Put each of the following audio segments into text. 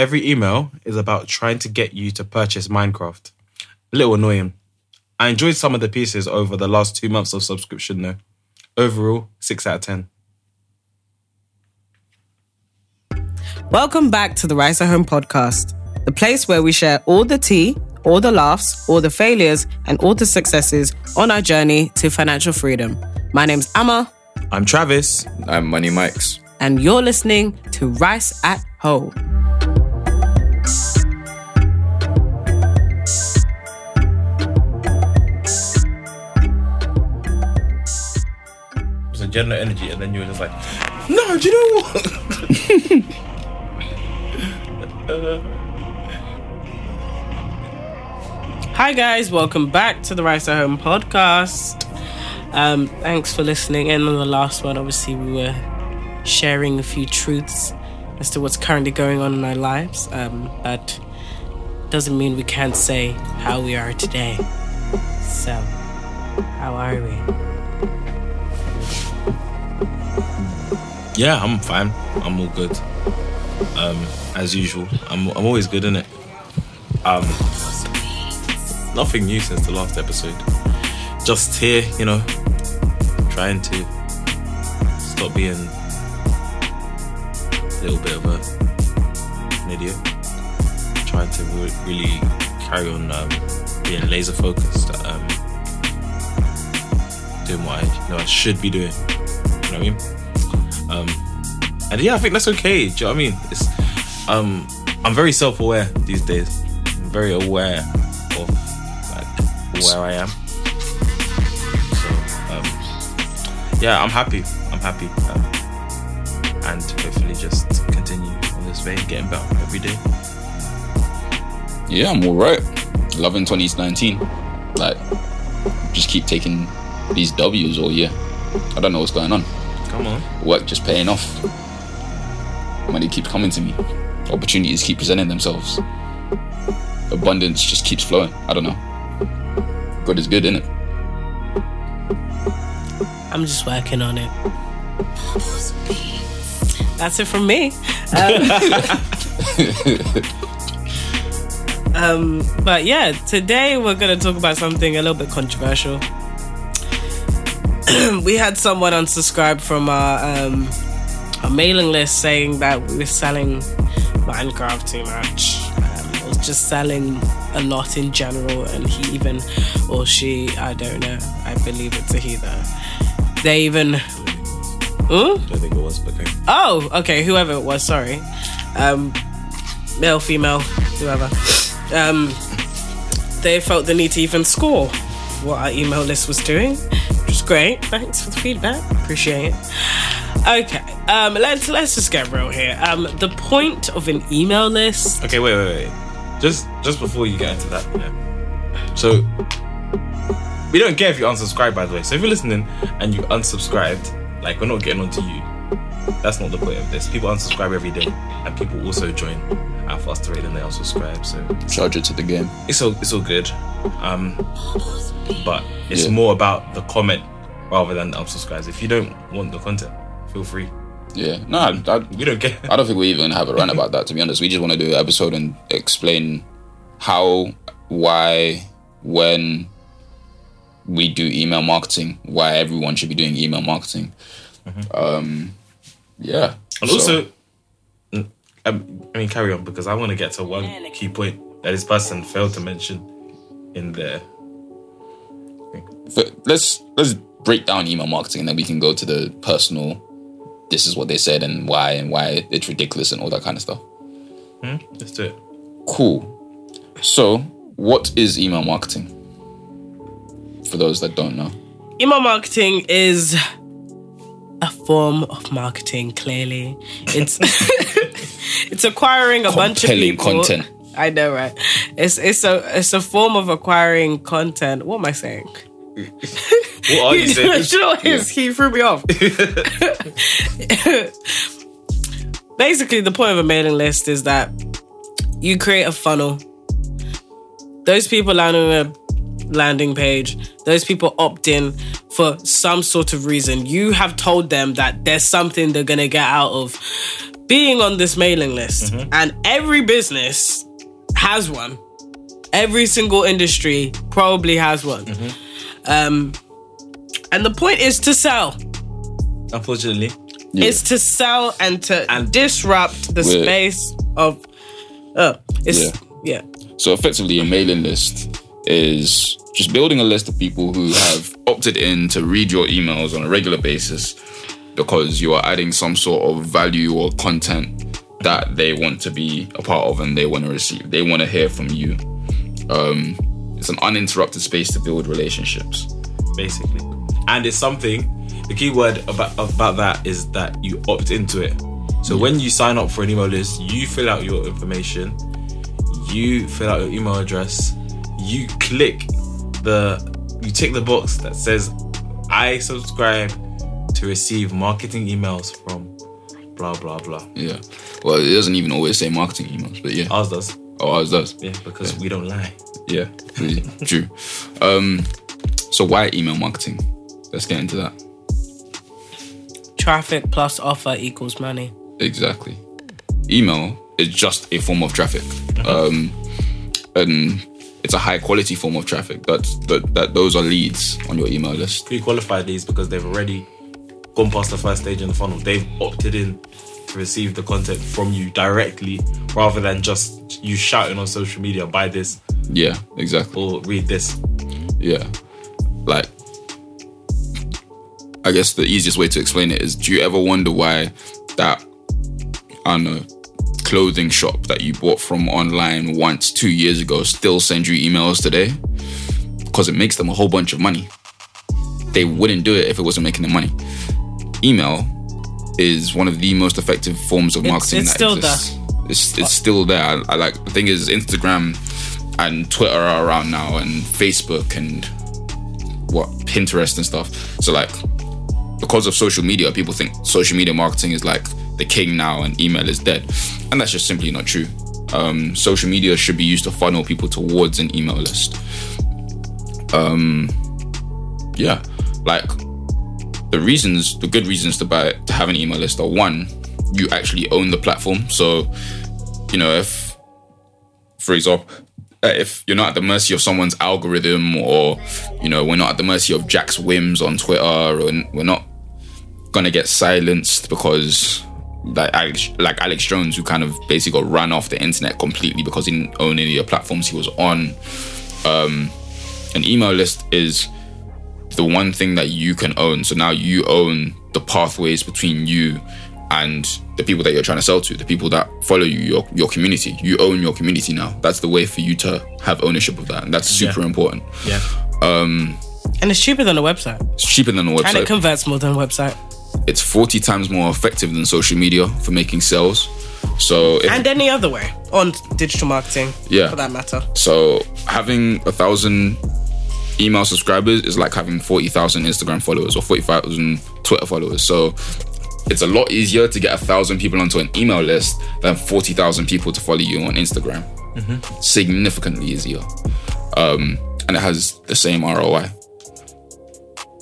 every email is about trying to get you to purchase Minecraft. A little annoying. I enjoyed some of the pieces over the last two months of subscription though. Overall, 6 out of 10. Welcome back to the Rice at Home podcast, the place where we share all the tea, all the laughs, all the failures, and all the successes on our journey to financial freedom. My name's Amma, I'm Travis. I'm Money Mikes. and you're listening to Rice at Home. General energy, and then you were just like, no, do you know what? Hi, guys. Welcome back to the Rice at Home podcast. Um, thanks for listening in on the last one. Obviously, we were sharing a few truths as to what's currently going on in our lives, um, but doesn't mean we can't say how we are today. So, how are we? Yeah, I'm fine. I'm all good. Um, as usual, I'm I'm always good in it. Um, nothing new since the last episode. Just here, you know, trying to stop being a little bit of a an idiot. Trying to re- really carry on um, being laser focused. Um, doing what I know I should be doing. You know what I mean? Um, and yeah, I think that's okay. Do you know what I mean? It's um, I'm very self-aware these days. I'm very aware of like where I am. So um, yeah, I'm happy. I'm happy, um, and hopefully just continue on this way, getting better every day. Yeah, I'm all right. Loving 2019. Like, just keep taking these W's all year. I don't know what's going on. Come on. Work just paying off. Money keeps coming to me. Opportunities keep presenting themselves. Abundance just keeps flowing. I don't know. God is good, innit? I'm just working on it. That's it from me. Um, um, but yeah, today we're going to talk about something a little bit controversial. we had someone unsubscribe from our, um, our mailing list saying that we were selling Minecraft too much. Um, was just selling a lot in general, and he even, or she, I don't know, I believe it's a he though. They even. Huh? Don't think it was, okay. Oh, okay, whoever it was, sorry. Um, male, female, whoever. Um, they felt the need to even score what our email list was doing, great. Thanks for the feedback. Appreciate it. Okay, um, let's let's just get real here. Um, the point of an email list. Okay, wait, wait, wait. Just just before you get into that, yeah. So we don't care if you unsubscribe, by the way. So if you're listening and you unsubscribed, like we're not getting onto you. That's not the point of this. People unsubscribe every day, and people also join our faster rate than they unsubscribe. So Charge it to the game. it's all it's all good. Um, but it's Yeah. more about the comment rather than unsubscribes. If you don't want the content, feel free. Yeah. No, I, I, We don't care. I don't think we even have a run about that, to be honest. We just want to do an episode and explain how, why, when we do email marketing, why everyone should be doing email marketing. Um, yeah. And So- also, um, I mean, carry on because I want to get to one key point that this person failed to mention in there. Let's let's break down email marketing and then we can go to the personal. This is what they said and why and why it's ridiculous and all that kind of stuff. Hmm? Let's do it. Cool. So, what is email marketing? For those that don't know. Email marketing is a form of marketing. Clearly, it's it's acquiring a bunch of Compelling people. content. I know, right? It's it's a it's a form of acquiring content. What am I saying? What are you saying? You know what it is? He threw me off. Basically, the point of a mailing list is that you create a funnel. Those people land on a landing page. Those people opt in for some sort of reason. You have told them that there's something they're gonna get out of being on this mailing list, mm-hmm. and every business has one. Every single industry probably has one. Mm-hmm. Um, and the point is to sell. Unfortunately, Yeah. It's to sell and to And- disrupt the Yeah. space of. Uh, it's yeah. So effectively, a mailing list is just building a list of people who have opted in to read your emails on a regular basis because you are adding some sort of value or content that they want to be a part of and they want to receive. They want to hear from you. Um, it's an uninterrupted space to build relationships. basically, and it's something. The key word about about that is that you opt into it. So when you sign up for an email list, you fill out your information, you fill out your email address, you click the, you tick the box that says, "I subscribe to receive marketing emails from blah blah blah." Yeah. Well, it doesn't even always say marketing emails, but yeah. Ours does, Oh, ours does. yeah, because we don't lie. Yeah, true. Um, so why email marketing? Let's get into that. Traffic plus offer equals money. Exactly. Email is just a form of traffic, um, and it's a high quality form of traffic. That that that those are leads on your email list. pre-qualified these because they've already gone past the first stage in the funnel. They've opted in to receive the content from you directly rather than just you shouting on social media, buy this Yeah, exactly. or read this. Yeah, like I guess the easiest way to explain it is: Do you ever wonder why that I don't know clothing shop that you bought from online once two years ago still send you emails today? Because it makes them a whole bunch of money. They wouldn't do it if it wasn't making them money. Email is one of the most effective forms of marketing it's that still exists. It's, it's still there. I, I like the thing is Instagram and Twitter are around now, and Facebook and what Pinterest and stuff. So like because of social media, people think social media marketing is like the king now and email is dead. And that's just simply not true. Um, social media should be used to funnel people towards an email list. Um, yeah, like the reasons, the good reasons to buy to have an email list are one, you actually own the platform. So, you know, if, for example, uh, if you're not at the mercy of someone's algorithm or you know we're not at the mercy of jack's whims on twitter or we're not gonna get silenced because like alex, like alex jones who kind of basically got run off the internet completely because he didn't own any of the platforms he was on um an email list is the one thing that you can own so now you own the pathways between you and the people that you're trying to sell to, the people that follow you, your your community. You own your community now. That's the way for you to have ownership of that, and that's super Yeah. important. Yeah. Um, and it's cheaper than a website. It's cheaper than a website. And it converts more than a website. it's 40 times more effective than social media for making sales. So if, And any other way on digital marketing. Yeah. For that matter. so having a thousand email subscribers is like having 40,000 Instagram followers or 40,000 Twitter followers. So it's a lot easier to get a thousand people onto an email list than 40,000 people to follow you on Instagram. Significantly easier. Um, and it has the same ROI.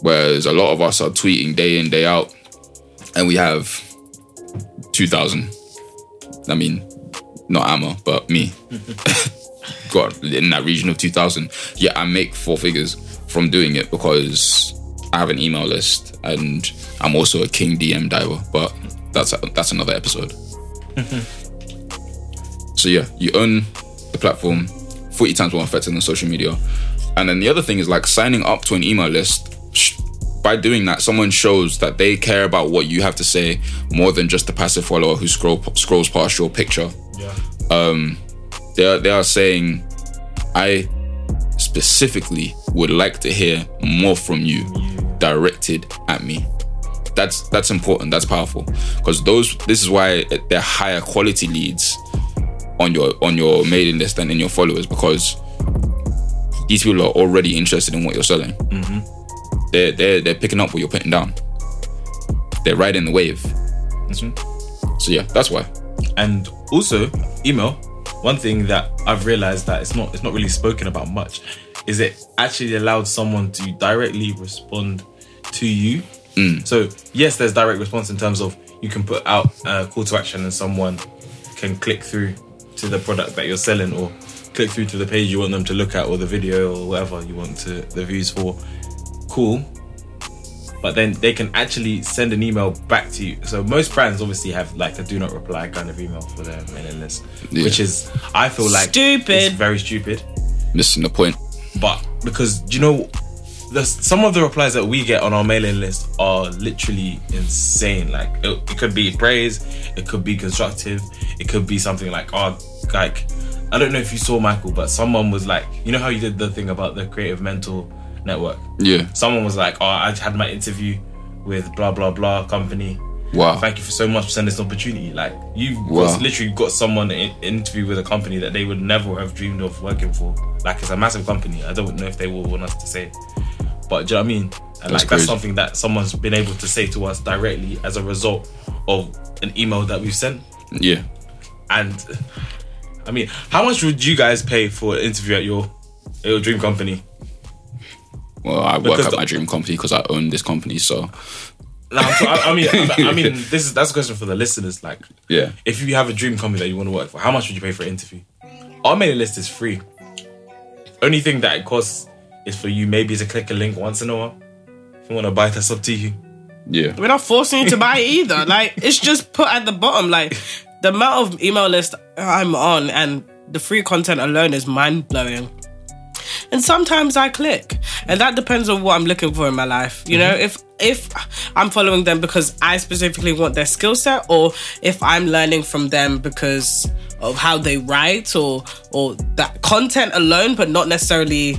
Whereas a lot of us are tweeting day in, day out, and we have 2,000. I mean, not Amma, but me. Got in that region of 2,000. Yeah, I make four figures from doing it because I have an email list and I'm also a king DM diver, but that's that's another episode. Mm-hmm. so yeah, you own the platform 40 times more effective than social media. And then the other thing is like signing up to an email list. By doing that, someone shows that they care about what you have to say more than just a passive follower who scroll scrolls past your picture Yeah. Um, they are, they are saying, I specifically would like to hear more from you directed at me. That's that's important. That's powerful because those. This is why they're higher quality leads on your on your mailing list than in your followers because these people are already interested in what you're selling. Mm-hmm. They're they're they're picking up what you're putting down. They're riding the wave. So yeah, that's why. And also, email. One thing that I've realized that it's not it's not really spoken about much is it actually allowed someone to directly respond to you. Mm. So yes, there's direct response in terms of you can put out a call to action and someone can click through to the product that you're selling or click through to the page you want them to look at or the video or whatever you want to the views for. Cool. But then they can actually send an email back to you. So most brands obviously have like a do not reply kind of email for their mailing list, Yeah. which is I feel like Stupid. Very stupid. Missing the point. But because do you know, the, some of the replies that we get on our mailing list are literally insane. Like it, it could be praise, it could be constructive, it could be something like, oh, like I don't know if you saw Michael, but someone was like, you know how you did the thing about the creative mental network. Yeah. Someone was like, oh, I had my interview with blah blah blah company. Wow. Thank you for so much for sending this opportunity. Like you've Wow. got, literally got someone in interview with a company that they would never have dreamed of working for. Like it's a massive company. I don't know if they will want us to say, but do you know what I mean? And That's like that's something that someone's been able to say to us directly as a result of an email that we've sent. Yeah. And I mean, how much would you guys pay for an interview at your at your dream company? Well, I work at the- my dream company because I own this company. So No, I'm so- I, I mean, I, I mean, this is that's a question for the listeners. Like, yeah. if you have a dream company that you want to work for, how much would you pay for an interview? Our mailing list is free. Only thing that it costs is for you maybe to click a link once in a while. If you want to buy it, that's up to you. Yeah. We're not forcing you to buy it either. Like it's just put at the bottom. Like the amount of email list I'm on and the free content alone is mind blowing. And sometimes I click, and that depends on what I'm looking for in my life. You know, if if I'm following them because I specifically want their skill set, or if I'm learning from them because of how they write, or or that content alone, but not necessarily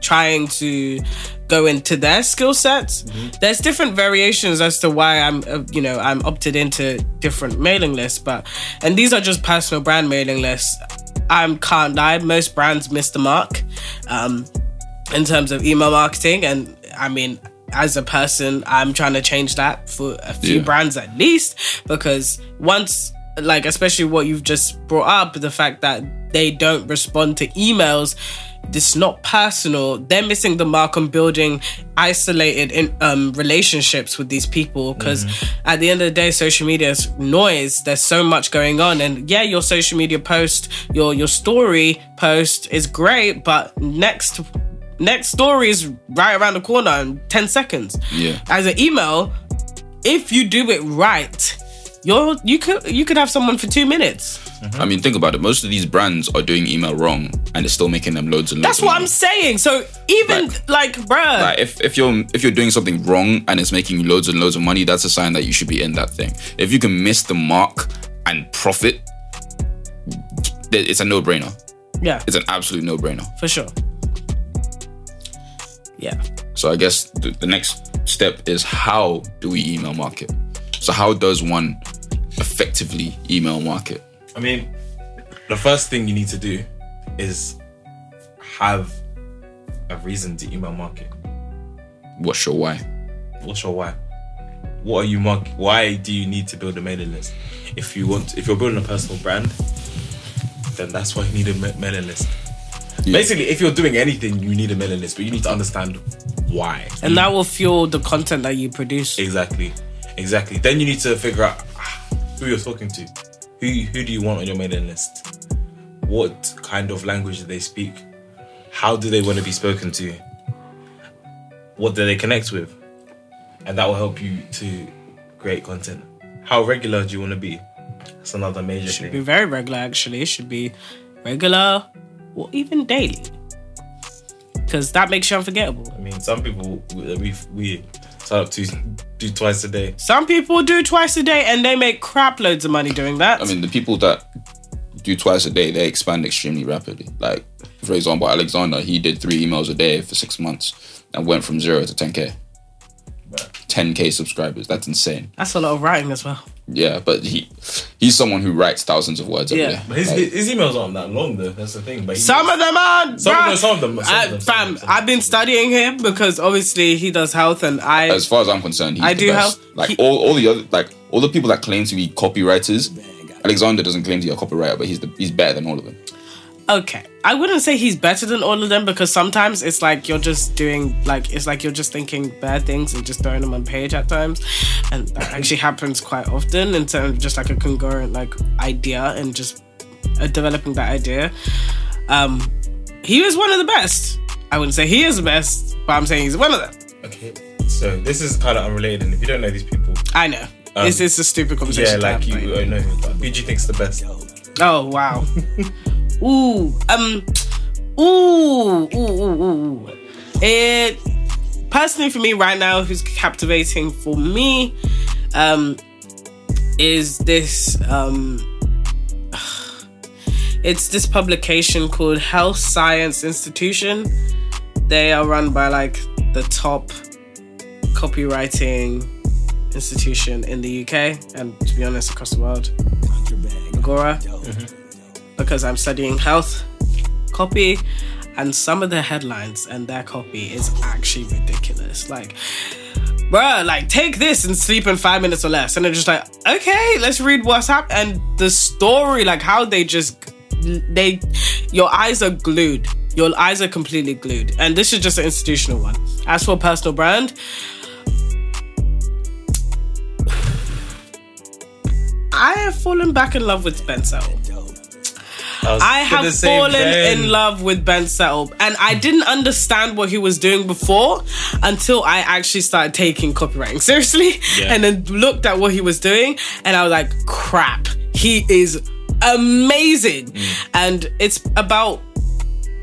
trying to go into their skill sets. There's different variations as to why I'm, uh, you know, I'm opted into different mailing lists. But and these are just personal brand mailing lists. I can't lie, most brands miss the mark um, in terms of email marketing, and I mean. As a person, I'm trying to change that for a few Yeah. brands at least because once, like, especially what you've just brought up, the fact that they don't respond to emails, it's not personal. They're missing the mark on building isolated in, um, relationships with these people because at the end of the day, social media is noise. There's so much going on, and yeah, your social media post, your your story post is great, but next next story is right around the corner in 10 seconds. Yeah. As an email, if you do it right, you're you could you could have someone for two minutes. I mean, think about it. Most of these brands are doing email wrong, and it's still making them loads and loads. That's what money. I'm saying. So even Like- like, bruh, Like if, if you're if you're doing something wrong and it's making you loads and loads of money, that's a sign that you should be in that thing. If you can miss the mark and profit, it's a no brainer. yeah, It's an absolute no brainer. for sure. Yeah. So I guess the, the next step is how do we email market? So how does one effectively email market? I mean, the first thing you need to do is have a reason to email market. What's your why? What's your why? What are you mark? Why do you need to build a mailing list? If you want, if you're building a personal brand, then that's why you need a mailing list. Yeah. Basically, if you're doing anything, you need a mailing list, but you need to understand why. And that will fuel the content that you produce. Exactly, exactly. Then you need to figure out who you're talking to. Who who do you want on your mailing list? What kind of language do they speak? How do they want to be spoken to? What do they connect with? And that will help you to create content. How regular do you want to be? That's another major should thing. Should be very regular actually. It should be regular or even daily. Because that makes you unforgettable. I mean, some people we we, up to do twice a day. Some people do twice a day and they make crap loads of money doing that. I mean, the people that do twice a day, they expand extremely rapidly. Like, for example, Alexander, he did three emails a day for six months and went from zero to 10k. 10k subscribers. That's insane. That's a lot of writing as well. Yeah, but he he's someone who writes thousands of words Yeah. day. But his, Like, his emails aren't that long though. That's the thing. But Some of them are. Some of bruh. them- some of them- some of I- them- some fam, of them- some of I've been studying him because obviously he does health and I. as far as I'm concerned, he's I the do best. have- like he- all, all the other like all the people that claim to be copywriters. Alexander doesn't claim to be a copywriter, but he's the he's better than all of them. Okay. I wouldn't say he's better than all of them because sometimes it's like you're just doing like it's like you're just thinking bad things and just throwing them on page at times, and that actually happens quite often in terms of just like a congruent like idea and just uh, developing that idea. Um, he was one of the best. I wouldn't say he is the best, but I'm saying he's one of them. Okay. So this is kind of unrelated, and if you don't know these people, I know. this is a stupid yeah, conversation. to like have, you uh, know who, who do you think's the best? Oh wow. ooh, um, ooh, ooh, ooh, ooh. It personally for me right now, who's captivating for me, um, is this um. It's this publication called Health Science Institution. They are run by like the top copywriting institution in the UK and to be honest across the world. Agora because I'm studying health copy and some of the headlines and their copy is actually ridiculous. Like, bruh, like take this and sleep in five minutes or less. And they're just like, okay, let's read what's happened. And the story, like how they just they your eyes are glued. Your eyes are completely glued. And this is just an institutional one. As for personal brand, I have fallen back in love with Spencer. I have fallen Ben. in love with Ben Settle, and I didn't understand what he was doing before until I actually started taking copywriting seriously, Yeah. and then looked at what he was doing, and I was like, "Crap, he is amazing!" Mm. And it's about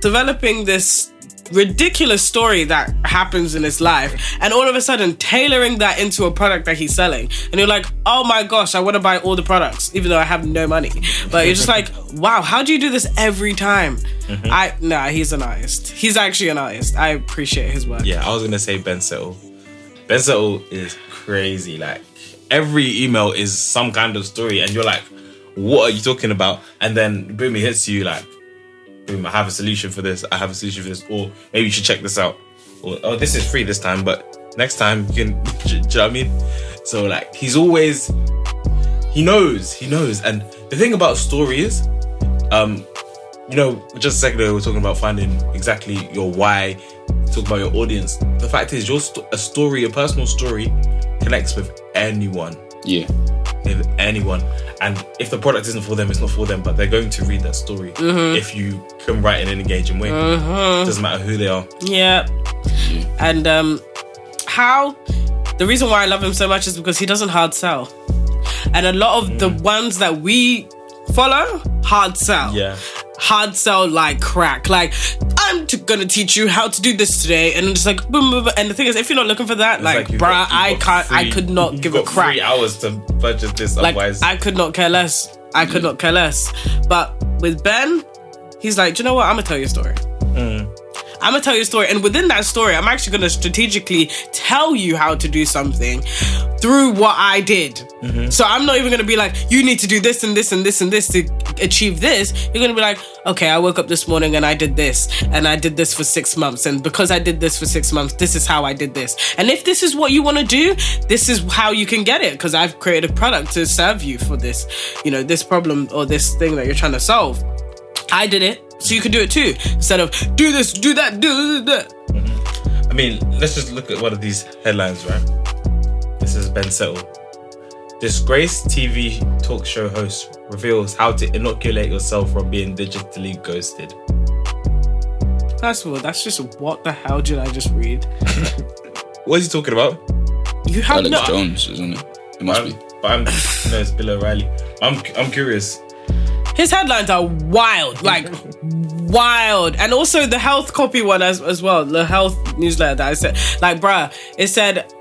developing this ridiculous story that happens in his life and all of a sudden tailoring that into a product that he's selling and you're like oh my gosh i want to buy all the products even though i have no money but you're just like wow how do you do this every time Mm-hmm. i nah he's an artist he's actually an artist i appreciate his work Yeah, I was gonna say Ben Settle. Ben Settle is crazy. Like every email is some kind of story, and you're like, "What are you talking about?" And then boom, it hits you like, "Boom, I have a solution for this. I have a solution for this." Or maybe you should check this out. Or oh, this is free this time, but next time you can. Do you know what I mean? So like, he's always he knows, he knows. And the thing about story is, um, you know, just a second ago we were talking about finding exactly your why, talk about your audience. The fact is, your sto- a story, a personal story, connects with anyone, Yeah. with anyone. And if the product isn't for them, it's not for them. But they're going to read that story mm-hmm. if you can write in an engaging way. Mm-hmm. Doesn't matter who they are. yeah and um how the reason why i love him so much is because he doesn't hard sell and a lot of the mm. ones that we follow hard sell Yeah. Hard sell like crack. Like, I'm t- gonna teach you how to do this today, and it's like boom, boom, boom. And the thing is, if you're not looking for that, like, you've bruh, got- I can't, I could not give a crap. Three hours to budget this, Like, otherwise. I could not care less. I could not care less. But with Ben, he's like, do you know what? I'm gonna tell you a story. Mm. I'm gonna tell you a story, and within that story, I'm actually gonna strategically tell you how to do something through what I did. Mm-hmm. So I'm not even gonna be like, you need to do this and this and this and this to achieve this. You're gonna be like, okay, I woke up this morning and I did this, and I did this for six months, and because I did this for six months, this is how I did this. And if this is what you wanna do, this is how you can get it, because I've created a product to serve you for this, you know, this problem or this thing that you're trying to solve. I did it, so you can do it too. Instead of do this, do that, do that. I mean, let's just look at one of these headlines, right? This is Ben Settle. Disgraced TV talk show host reveals how to inoculate yourself from being digitally ghosted. First of all, that's just what the hell did I just read? What is he talking about? You have Alex no. Jones, isn't it? It must I'm, be. but I'm no, it's Bill O'Reilly. I'm I'm curious. His headlines are wild, like wild, and also the health copy one as as well. The health newsletter that I said, like, bruh, it said,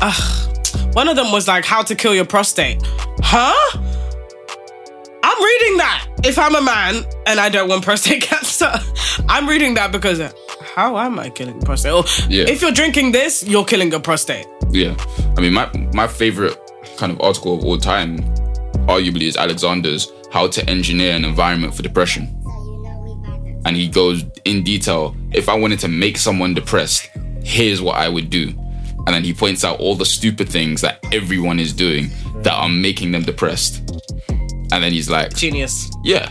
ugh, one of them was like how to kill your prostate, huh? I'm reading that. If I'm a man and I don't want prostate cancer, I'm reading that because how am I killing prostate? Or Yeah. if you're drinking this, you're killing your prostate. Yeah. I mean, my my favorite kind of article of all time, arguably, is Alexander's "How to Engineer an Environment for Depression," and he goes in detail. If I wanted to make someone depressed, here's what I would do, and then he points out all the stupid things that everyone is doing that are making them depressed, and then he's like, Genius. yeah.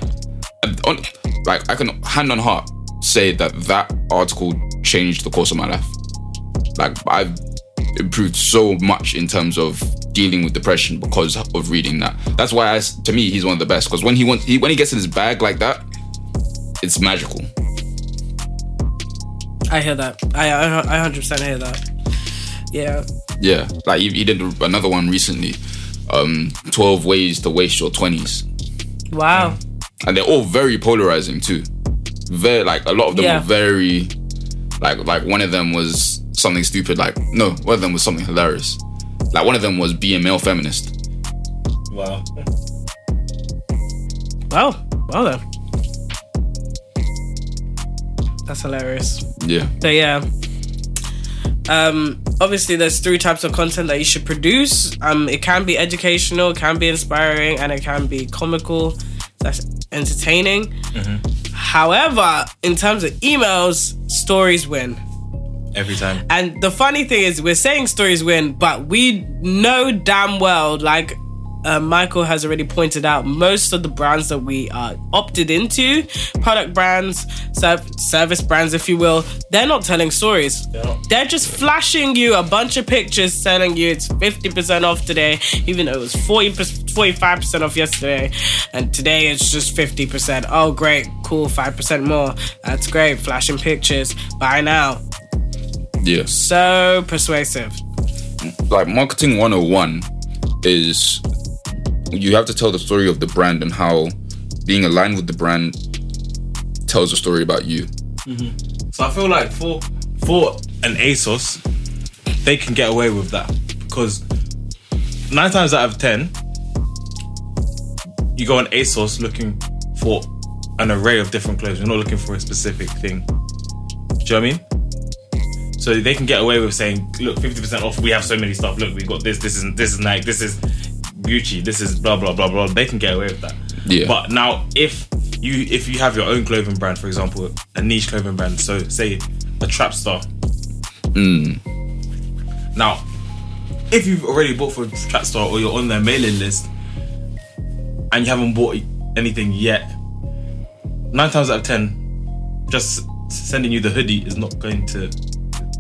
And on, like I can hand on heart say that that article changed the course of my life. Like I've improved so much in terms of dealing with depression because of reading that. That's why, I, to me, he's one of the best. Because when he wants, he, when he gets in his bag like that, it's magical. I hear that. I I, I 100% hear that. Yeah. Yeah, like he, he did another one recently. Um, Twelve ways to waste your twenties, Wow. and they're all very polarizing too. Very like a lot of them Yeah. were very like like one of them was something stupid. Like no, one of them was something hilarious. Like one of them was be a male feminist. Wow. Well, well then. That's hilarious. Yeah, So yeah. Um, obviously, there's three types of content that you should produce. Um, it can be educational, it can be inspiring, and it can be comical. That's entertaining. However, in terms of emails, stories win. Every time. And the funny thing is, we're saying stories win, but we know damn well, like uh, Michael has already pointed out, most of the brands that we are opted into, product brands, serv- service brands, if you will, they're not telling stories. not. They're just flashing you a bunch of pictures telling you it's 50% off today, even though it was 40 45% off yesterday. And today it's just 50%. Oh, great, cool, 5% more. That's great. Flashing pictures. Buy now yeah. so persuasive. like marketing 101 is you have to tell the story of the brand and how being aligned with the brand tells a story about you. Mm-hmm. So I feel like for for an ASOS, they can get away with that because nine times out of ten, you go on ASOS looking for an array of different clothes. You're not looking for a specific thing. Do you know what I mean? So they can get away with saying, "Look, fifty percent off. We have so many stuff. Look, we got this. This is this is Nike. This is Gucci. This is blah blah blah blah." They can get away with that. Yeah. But now, if you if you have your own clothing brand, for example, a niche clothing brand, so say a Trapstar. Mm. Now, if you've already bought for Trapstar or you're on their mailing list and you haven't bought anything yet, nine times out of ten, just sending you the hoodie is not going to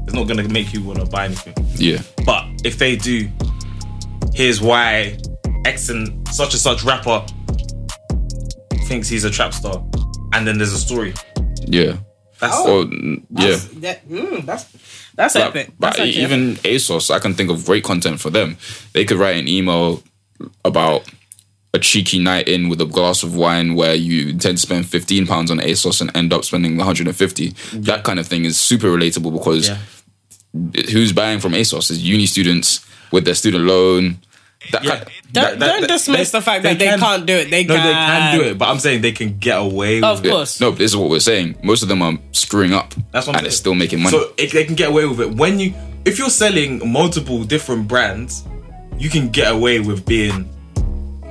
it's not going to make you want to buy anything. Yeah. But if they do, here's why X and such and such rapper thinks he's a trap star, and then there's a story. Yeah. That's Or mm, yeah. That's, that, mm, that's, that's But, epic. but That's actually even ASOS, I can think of great content for them. They could write an email about a cheeky night in with a glass of wine where you intend to spend 15 pounds on ASOS and end up spending 150. That kind of thing is super relatable because yeah. Who's buying from ASOS is uni students with their student loan. That Yeah. kind Don't, don't dismiss the fact that they, can't do it. They No, can. they can do it, but I'm saying they can get away Of with it. course. no, this is what we're saying. Most of them are screwing up, That's what I'm and it's saying. still making money. So it, they can get away with it when you if you're selling multiple different brands, you can get away with being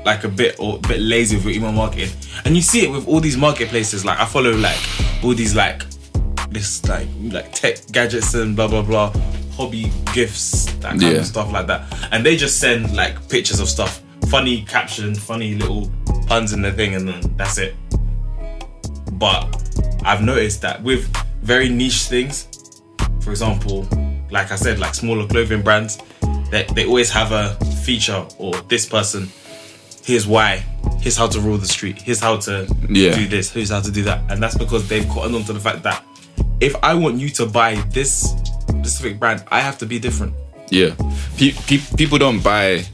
like a bit or a bit lazy with your email marketing, and you see it with all these marketplaces. Like I follow like all these like this like like tech gadgets and blah blah blah, hobby gifts that kind Yeah. of stuff like that, and they just send like pictures of stuff, funny caption, funny little puns in the thing, and then that's it. But I've noticed that with very niche things, for example, like I said, like smaller clothing brands, they, they always have a feature or this person, here's why, here's how to rule the street, here's how to Yeah. do this, here's how to do that. And that's because they've caught on to the fact that if I want you to buy this specific brand, I have to be different. Yeah, pe- pe- people don't buy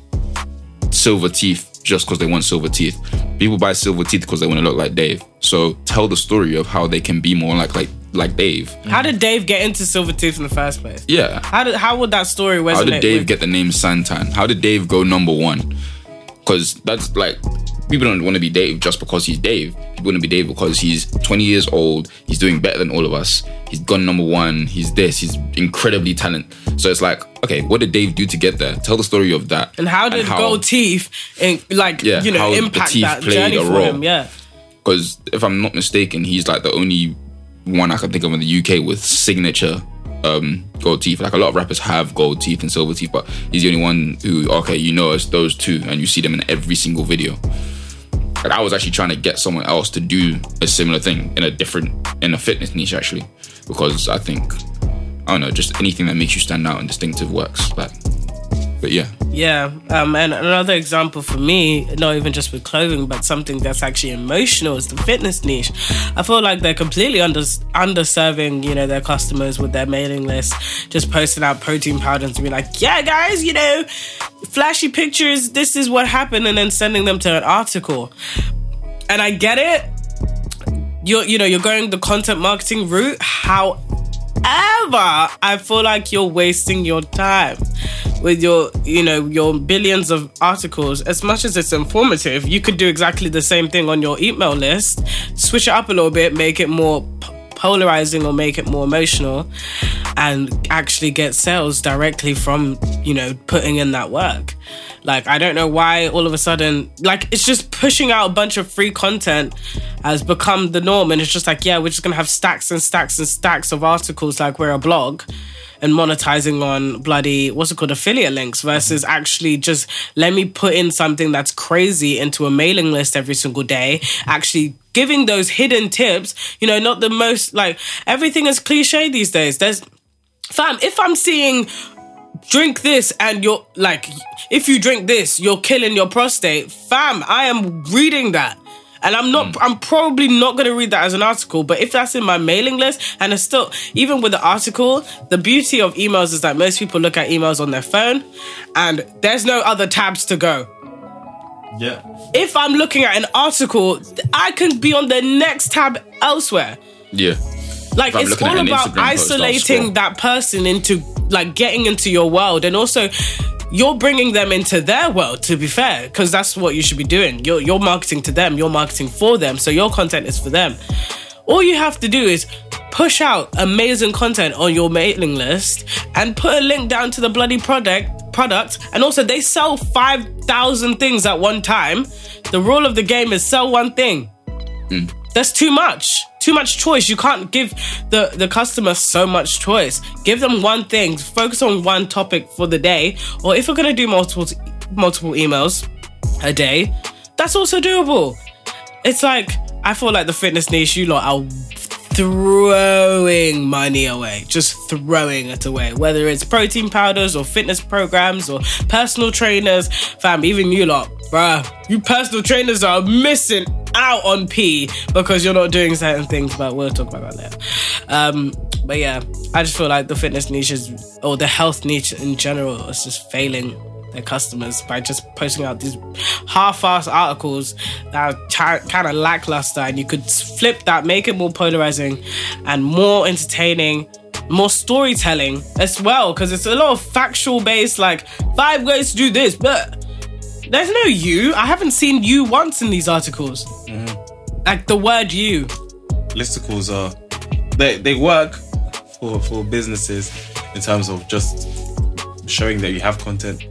silver teeth just because they want silver teeth. People buy silver teeth because they want to look like Dave. So tell the story of how they can be more like like like Dave. How did Dave get into silver teeth in the first place? Yeah. How did how would that story resonate? How did Dave with- get the name Santan? How did Dave go number one? Because that's like people don't want to be Dave just because he's Dave. People want to be Dave because he's 20 years old. He's doing better than all of us. He's gone number one. He's this. He's incredibly talented. So it's like, okay, what did Dave do to get there? Tell the story of that. And how did gold teeth, in, like Yeah, you know, how impact teeth that played journey a for him? Yeah. because if I'm not mistaken, he's like the only one I can think of in the UK with signature um, gold teeth. Like a lot of rappers have gold teeth and silver teeth, but he's the only one who, okay, you know, it's those two, and you see them in every single video. Like I was actually trying to get someone else to do a similar thing in a different in a fitness niche actually, because I think I don't know, just anything that makes you stand out and distinctive works. Like, but yeah, Yeah, um, and another example for me, not even just with clothing, but something that's actually emotional is the fitness niche. I feel like they're completely under underserving, you know, their customers with their mailing list, just posting out protein powders and be like, yeah, guys, you know, flashy pictures, this is what happened, and then sending them to an article. And I get it. You're, you know, you're going the content marketing route. However, I feel like you're wasting your time with your, you know, your billions of articles. As much as it's informative, you could do exactly the same thing on your email list. Switch it up a little bit, make it more polarizing or make it more emotional, and actually get sales directly from, you know, putting in that work. Like, I don't know why all of a sudden, like, it's just pushing out a bunch of free content has become the norm. And it's just like, yeah, we're just gonna have stacks and stacks and stacks of articles like we're a blog and monetizing on bloody, what's it called, affiliate links versus mm-hmm. actually just let me put in something that's crazy into a mailing list every single day, actually giving those hidden tips, you know, not the most, like, everything is cliche these days. There's, fam, if I'm seeing drink this and you're like if you drink this you're killing your prostate. Fam i am reading that and i'm not i'm probably not going to read that as an article but if that's in my mailing list and it's still even with the article the beauty of emails is that most people look at emails on their phone and there's no other tabs to go Yeah. if i'm looking at an article i can be on the next tab elsewhere yeah. like it's all about Instagram isolating that person into like getting into your world and also you're bringing them into their world to be fair because that's what you should be doing. You're, you're marketing to them you're marketing for them so your content is for them. All you have to do is push out amazing content on your mailing list and put a link down to the bloody product product. And also they sell 5000 things at one time. The rule of the game is sell one thing. Hmm. That's too much. Too much choice. You can't give the, the customer so much choice. Give them one thing. Focus on one topic for the day. Or if you're gonna do multiple multiple emails a day, that's also doable. It's like I feel like the fitness niche, you lot are throwing money away, just throwing it away. Whether it's protein powders or fitness programs or personal trainers, fam, even you lot, bruh, you personal trainers are missing out on P because you're not doing certain things, but we'll talk about that later. Um, but yeah, I just feel like the fitness niche is, or the health niche in general, is just failing their customers by just posting out these half-assed articles that are kind of lackluster and you could flip that make it more polarizing and more entertaining more storytelling as well because it's a lot of factual based like five ways to do this but there's no you. I haven't seen you once in these articles. Mm-hmm. Like the word you. Listicles are they they work for for businesses in terms of just showing that you have content.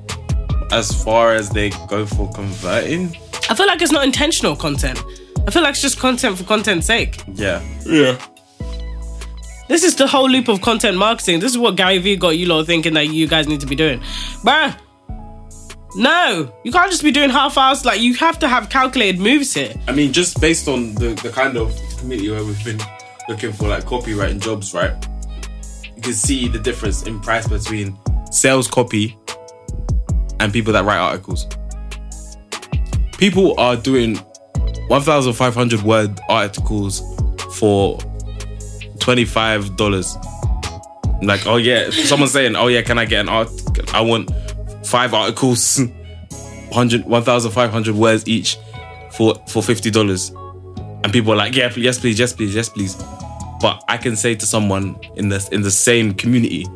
As far as they go for converting, i feel like it's not intentional content i feel like it's just content for content's sake yeah, Yeah. This is the whole loop of content marketing. This is what Gary Vee got you lot thinking that you guys need to be doing. Bruh. No, you can't just be doing half-assed. Like you have to have calculated moves here. I mean, just based on the the kind of community where we've been looking for like copywriting jobs, right? You can see the difference in price between sales copy and people that write articles. People are doing 1,500 word articles for $25. Like, oh yeah, someone's saying, oh yeah, can I get an art? I want five articles, 100, 1,500 words each for, for $50. And people are like, yeah, yes, please, yes, please, yes, please. But I can say to someone in the, in the same community,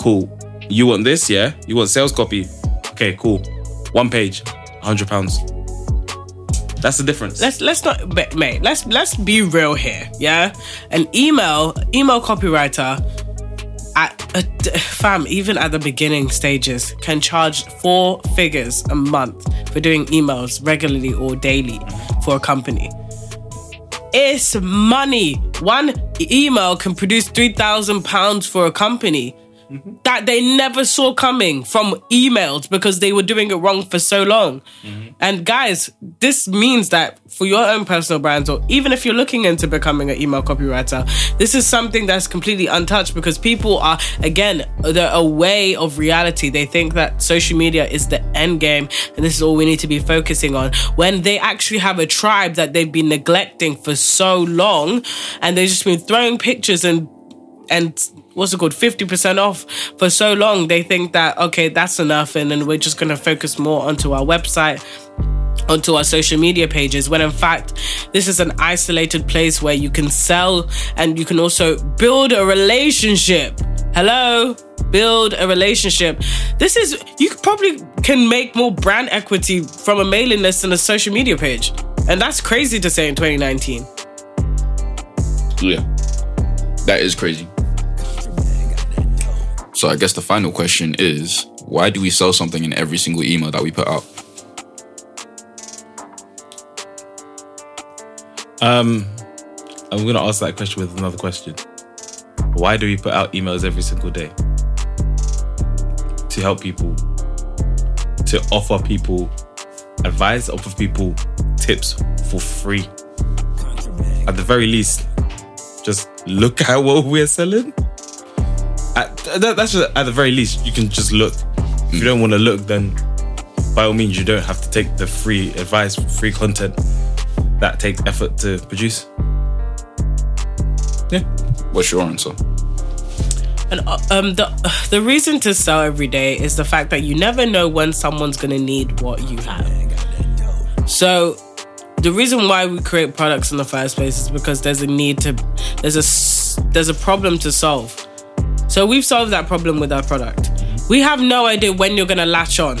cool, you want this, yeah? You want sales copy? Okay, cool. One page, 100 pounds. That's the difference. Let's let's not ma- mate. Let's let's be real here. Yeah, an email email copywriter at uh, fam even at the beginning stages can charge four figures a month for doing emails regularly or daily for a company. It's money. One email can produce three thousand pounds for a company. Mm-hmm. that they never saw coming from emails because they were doing it wrong for so long. Mm-hmm. And guys, this means that for your own personal brands, or even if you're looking into becoming an email copywriter, this is something that's completely untouched because people are, again, they're away of reality. They think that social media is the end game and this is all we need to be focusing on when they actually have a tribe that they've been neglecting for so long and they've just been throwing pictures and and what's it called 50% off for so long they think that okay that's enough and then we're just going to focus more onto our website onto our social media pages when in fact this is an isolated place where you can sell and you can also build a relationship hello build a relationship this is you probably can make more brand equity from a mailing list than a social media page and that's crazy to say in 2019 Yeah. That is crazy. So I guess the final question is why do we sell something in every single email that we put out? Um, I'm gonna ask that question with another question. Why do we put out emails every single day? To help people, to offer people advice, offer people tips for free. At the very least, just look at what we're selling. At, that, that's just, at the very least, you can just look. If you don't want to look, then by all means, you don't have to take the free advice, free content that takes effort to produce. Yeah. What's your answer? And uh, um, the the reason to sell every day is the fact that you never know when someone's gonna need what you have. So, the reason why we create products in the first place is because there's a need to, there's a there's a problem to solve. So we've solved that problem with our product. We have no idea when you're gonna latch on,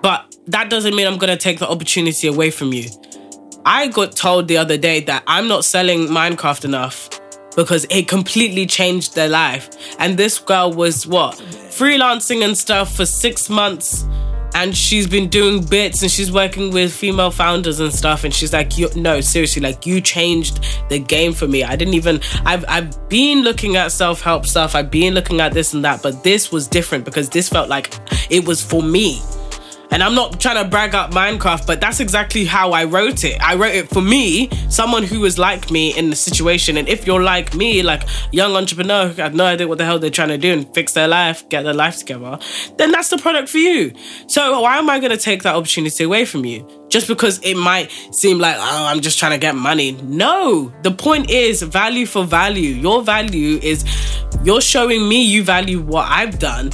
but that doesn't mean I'm gonna take the opportunity away from you. I got told the other day that I'm not selling Minecraft enough because it completely changed their life. And this girl was what? Freelancing and stuff for six months. And she's been doing bits and she's working with female founders and stuff. And she's like, no, seriously, like you changed the game for me. I didn't even, I've, I've been looking at self help stuff. I've been looking at this and that, but this was different because this felt like it was for me. And I'm not trying to brag up Minecraft, but that's exactly how I wrote it. I wrote it for me, someone who was like me in the situation. And if you're like me, like young entrepreneur who had no idea what the hell they're trying to do and fix their life, get their life together, then that's the product for you. So why am I going to take that opportunity away from you? Just because it might seem like, oh, I'm just trying to get money. No, the point is value for value. Your value is you're showing me you value what I've done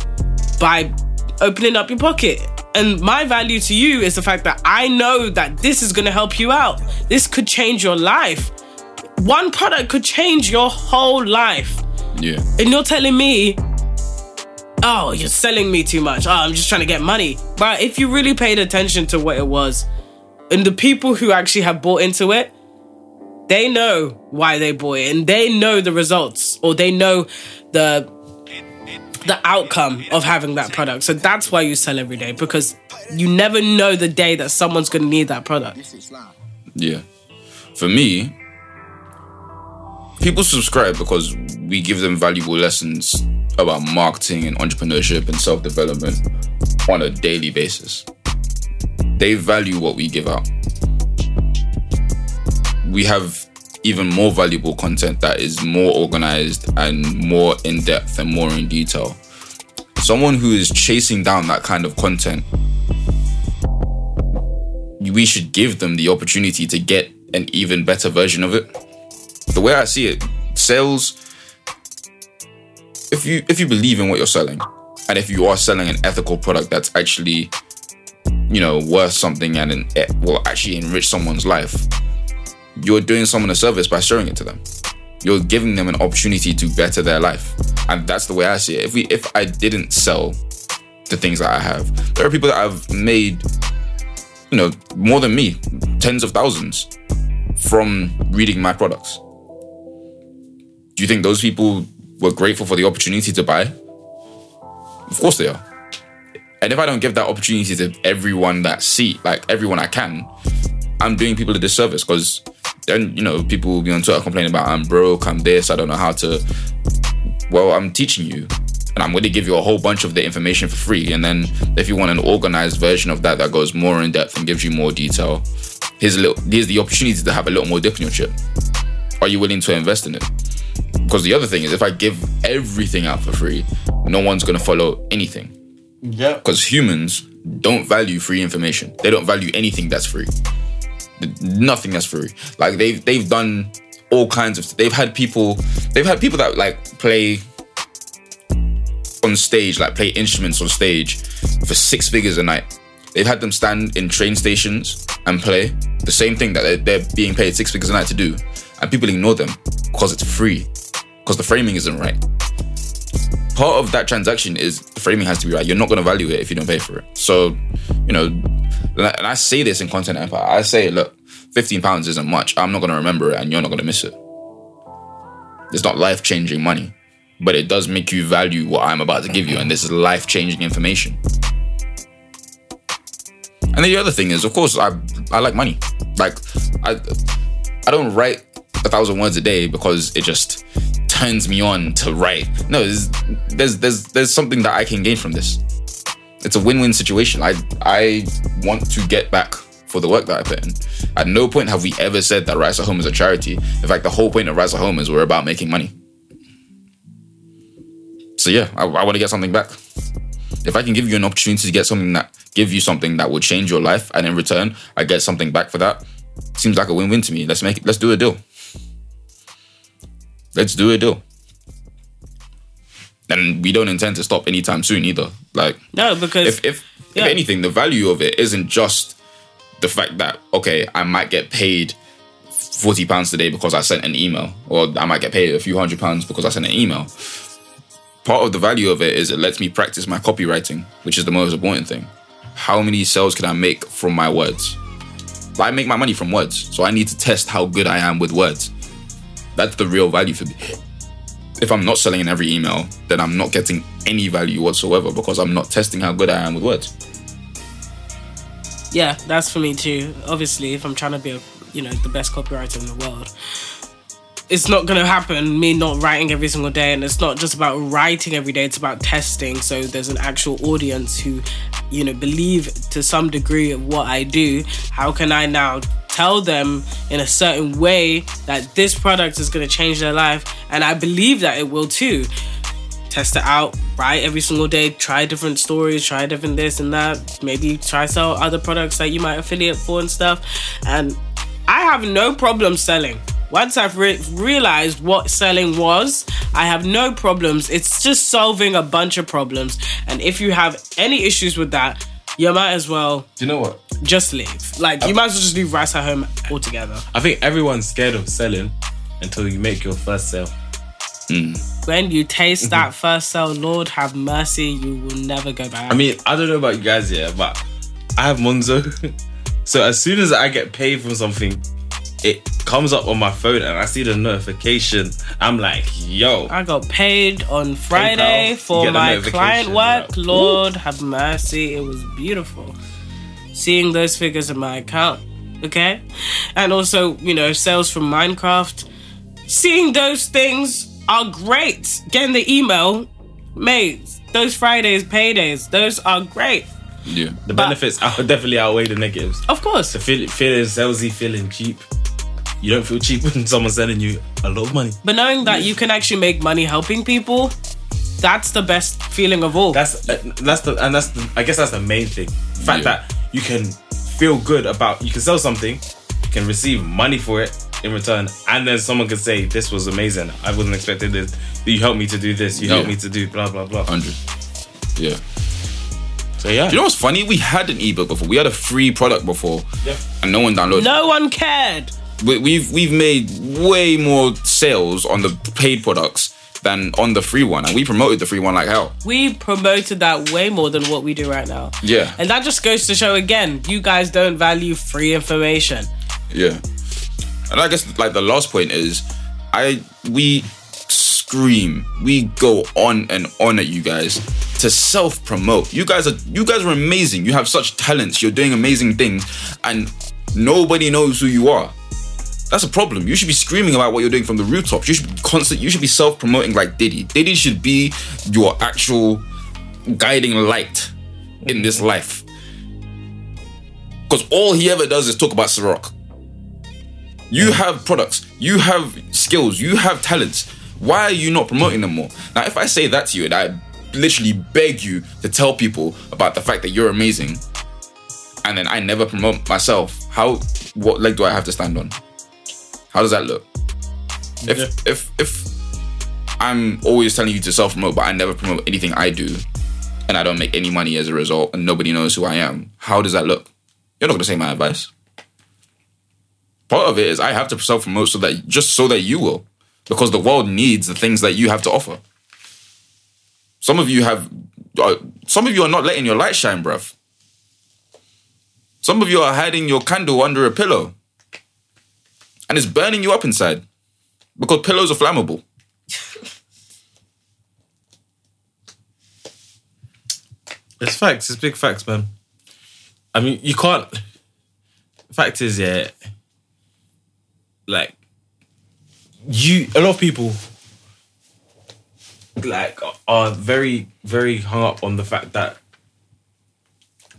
by opening up your pocket. And my value to you is the fact that I know that this is going to help you out. This could change your life. One product could change your whole life. Yeah. And you're telling me, oh, you're selling me too much. Oh, I'm just trying to get money. But if you really paid attention to what it was, and the people who actually have bought into it, they know why they bought it and they know the results or they know the the outcome of having that product. So that's why you sell every day because you never know the day that someone's going to need that product. Yeah. For me, people subscribe because we give them valuable lessons about marketing and entrepreneurship and self development on a daily basis. They value what we give out. We have even more valuable content that is more organized and more in depth and more in detail. Someone who is chasing down that kind of content, we should give them the opportunity to get an even better version of it. The way I see it, sales if you if you believe in what you're selling and if you are selling an ethical product that's actually you know worth something and it will actually enrich someone's life you're doing someone a service by showing it to them. You're giving them an opportunity to better their life. And that's the way i see it. If we if i didn't sell the things that i have there are people that I've made you know more than me tens of thousands from reading my products. Do you think those people were grateful for the opportunity to buy? Of course they are. And if i don't give that opportunity to everyone that see like everyone i can i'm doing people a disservice because then you know people will be on twitter complaining about i'm broke i'm this i don't know how to well i'm teaching you and I'm going to give you a whole bunch of the information for free. And then if you want an organized version of that that goes more in depth and gives you more detail, here's a little here's the opportunity to have a little more dip in your chip. Are you willing to invest in it? Because the other thing is, if I give everything out for free, no one's going to follow anything. Yeah. Because humans don't value free information. They don't value anything that's free. Nothing that's free. Like they've they've done all kinds of. They've had people. They've had people that like play on stage, like play instruments on stage for six figures a night. They've had them stand in train stations and play the same thing that they're, they're being paid six figures a night to do, and people ignore them because it's free, because the framing isn't right. Part of that transaction is the framing has to be right. You're not going to value it if you don't pay for it. So, you know, and I, say this in Content Empire. I say, look, fifteen pounds isn't much. I'm not going to remember it, and you're not going to miss it. It's not life changing money, but it does make you value what I'm about to give you, and this is life changing information. And the other thing is, of course, I I like money. Like I I don't write a thousand words a day because it just turns me on to write. No, there's there's there's, there's something that I can gain from this. It's a win-win situation. I I want to get back for the work that I put in. At no point have we ever said that Rice at Home is a charity. In fact, the whole point of Rice at Home is we're about making money. So yeah, I, I want to get something back. If I can give you an opportunity to get something that give you something that will change your life, and in return I get something back for that, seems like a win-win to me. Let's make it. Let's do a deal. Let's do a deal. And we don't intend to stop anytime soon either. Like No, because if if, Yeah. if anything, the value of it isn't just the fact that okay, I might get paid forty pounds today because I sent an email, or I might get paid a few hundred pounds because I sent an email. Part of the value of it is it lets me practice my copywriting, which is the most important thing. How many sales can I make from my words? I make my money from words, so I need to test how good I am with words. That's the real value for me. If I'm not selling in every email, then I'm not getting any value whatsoever because I'm not testing how good I am with words. yeah, that's for me too. Obviously, if I'm trying to be a you know the best copywriter in the world, it's not gonna happen. Me not writing every single day, and it's not just about writing every day. It's about testing. So there's an actual audience who, you know, believe to some degree of what I do. How can I now tell them in a certain way that this product is gonna change their life, and I believe that it will too test it out, write every single day, try different stories, try different this and that, maybe try sell other products that you might affiliate for and stuff. And I have no problem selling. Once I've re- realized what selling was, I have no problems. It's just solving a bunch of problems. And if you have any issues with that, you might as well Do you know what? just leave. Like, you might as well just leave Rice at home altogether. I think everyone's scared of selling until you make your first sale. Hmm. When you taste mhm. that first sale, Lord have mercy, you will never go back. I mean, I don't know about you guys, yeah, but I have Monzo. so as soon as I get paid from something, it comes up on my phone and I see the notification. I'm like, yo, I got paid on Friday You for my client work. right? Lord have mercy. It was beautiful seeing those figures in my account. Okay. And also, you know, sales from Minecraft. Seeing those things are great. Getting the email, mate, those Fridays, paydays, those are great. Yeah. the benefits are definitely outweigh the negatives. Of course. The feel, feeling salesy, feeling cheap. You don't feel cheap when someone's sending you a lot of money. But knowing that you can actually make money helping people, that's the best feeling of all. That's uh, that's the and that's the I guess that's the main thing. The fact Yeah. that you can feel good about you can sell something, you can receive money for it in return, and then someone can say this was amazing. I wasn't expecting this. You helped me to do this. You helped me to do blah blah blah. 100. Yeah. So yeah, Do you know what's funny? We had an ebook before. We had a free product before, Yeah. and no one downloaded. no one cared. We, we've we've made way more sales on the paid products than on the free one, and we promoted the free one like hell. We promoted that way more than what we do right now. Yeah, And that just goes to show again, you guys don't value free information. yeah. And I guess like the last point is, I we scream, we go on and on at you guys to self promote. You guys are you guys are amazing. You have such talents. You're doing amazing things, and nobody knows who you are. That's a problem. You should be screaming about what you're doing from the rooftops. You should be constant. You should be self-promoting like Diddy. Diddy should be your actual guiding light in this life. Because all he ever does is talk about Ciroc. You have products, you have skills, you have talents. Why are you not promoting them more? Now, if I say that to you and I literally beg you to tell people about the fact that you're amazing, and then I never promote myself, how what leg do I have to stand on? How does that look? If Yeah. if if I'm always telling you to self promote, but I never promote anything I do, and I don't make any money as a result, and nobody knows who I am, how does that look? You're not gonna take my advice. Part of it is I have to self promote so that just so that you will, because the world needs the things that you have to offer. Some of you have, uh, some of you are not letting your light shine, bruv. Some of you are hiding your candle under a pillow, and it's burning you up inside because pillows are flammable. It's facts. It's big facts, man. I mean, you can't. Fact is, yeah, like you. A lot of people like are very, very hung up on the fact that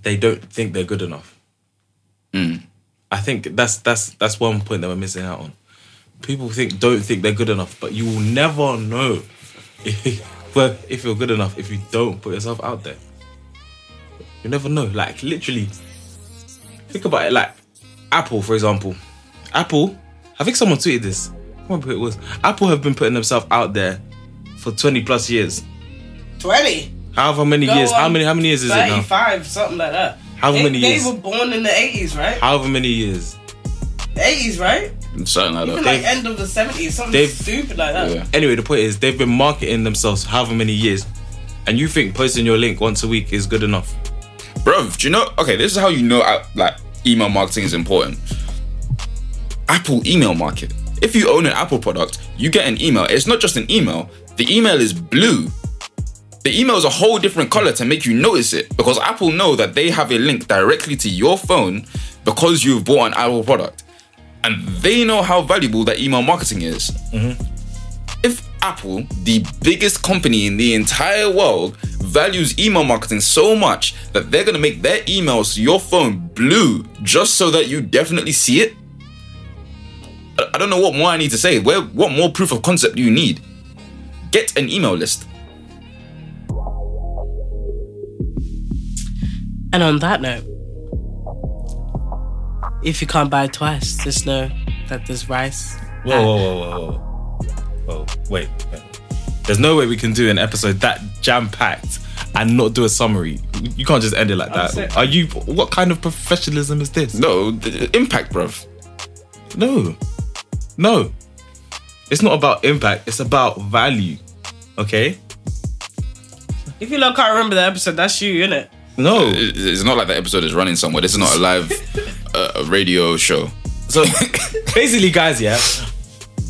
they don't think they're good enough. Hmm. I think that's that's that's one point that we're missing out on. People think don't think they're good enough, but you will never know if, if you're good enough if you don't put yourself out there. You never know. Like literally, think about it. Like Apple, for example. Apple, I think someone tweeted this. I remember who it was. Apple have been putting themselves out there for twenty plus years. 20. However many Go years? How many? How many years is it now? 35, something like that. How many they, years? They were born in the 80s, right? However many years? 80s, right? Something like Even that. like end of the 70s, something they've- stupid like that. Yeah. Anyway, the point is they've been marketing themselves however many years, and you think posting your link once a week is good enough? Bruv, do you know? Okay, this is how you know uh, like email marketing is important. Apple email market. If you own an Apple product, you get an email. It's not just an email. The email is blue. The email is a whole different color to make you notice it because Apple know that they have a link directly to your phone because you've bought an Apple product, and they know how valuable that email marketing is. Mm-hmm. If Apple, the biggest company in the entire world, values email marketing so much that they're gonna make their emails to your phone blue just so that you definitely see it, I I don't know what more I need to say. Where, what more proof of concept do you need? Get an email list. And on that note, if you can't buy it twice, just know that there's rice. Whoa, whoa, whoa, whoa, whoa, whoa! Oh, wait, wait. There's no way we can do an episode that jam packed and not do a summary. You can't just end it like that. it. Are you? What kind of professionalism is this? No, the impact, bruv. No, no. It's not about impact. It's about value. Okay. If you look, can't remember the episode, that's you, innit? No. It- It's not like the episode is running somewhere. This is not a live uh, radio show. So basically, guys, yeah,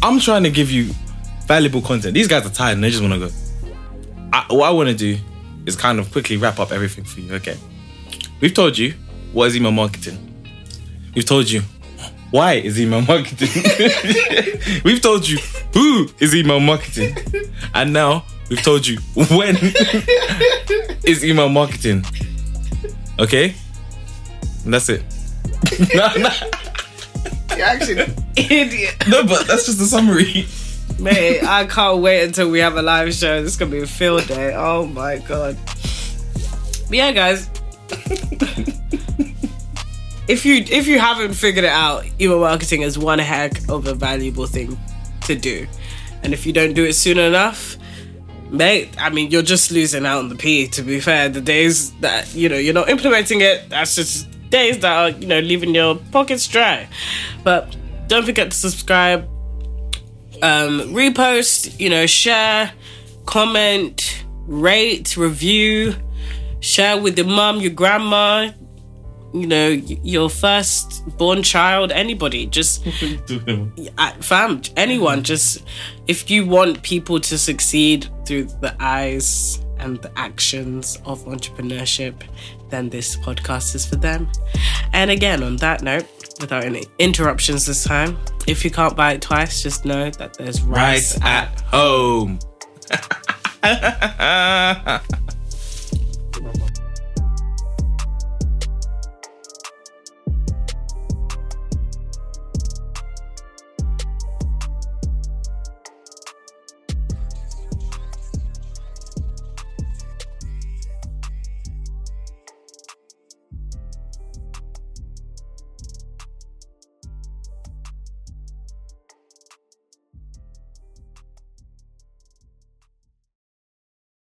I'm trying to give you valuable content. These guys are tired and they just want to go. I, what I want to do is kind of quickly wrap up everything for you. Okay, we've told you what is email marketing. We've told you why is email marketing. we've told you who is email marketing, and now we've told you when is email marketing. Okay, and that's it. no, no. You're actually an idiot. No, but that's just a summary. Mate, I can't wait until we have a live show. This is gonna be a field day. Oh my god. But yeah, guys. if you if you haven't figured it out, email marketing is one heck of a valuable thing to do. And if you don't do it soon enough, mate, I mean you're just losing out on the P, to be fair. The days that, you know, you're not implementing it, that's just days that are, you know, leaving your pockets dry. But don't forget to subscribe um, repost, you know, share, comment, rate, review, share with your mum, your grandma, you know, your first born child, anybody. Just uh, fam, anyone. Just if you want people to succeed through the eyes and the actions of entrepreneurship, then this podcast is for them. And again, on that note, without any interruptions this time. If you can't buy it twice, just know that there's rice, Rice at home.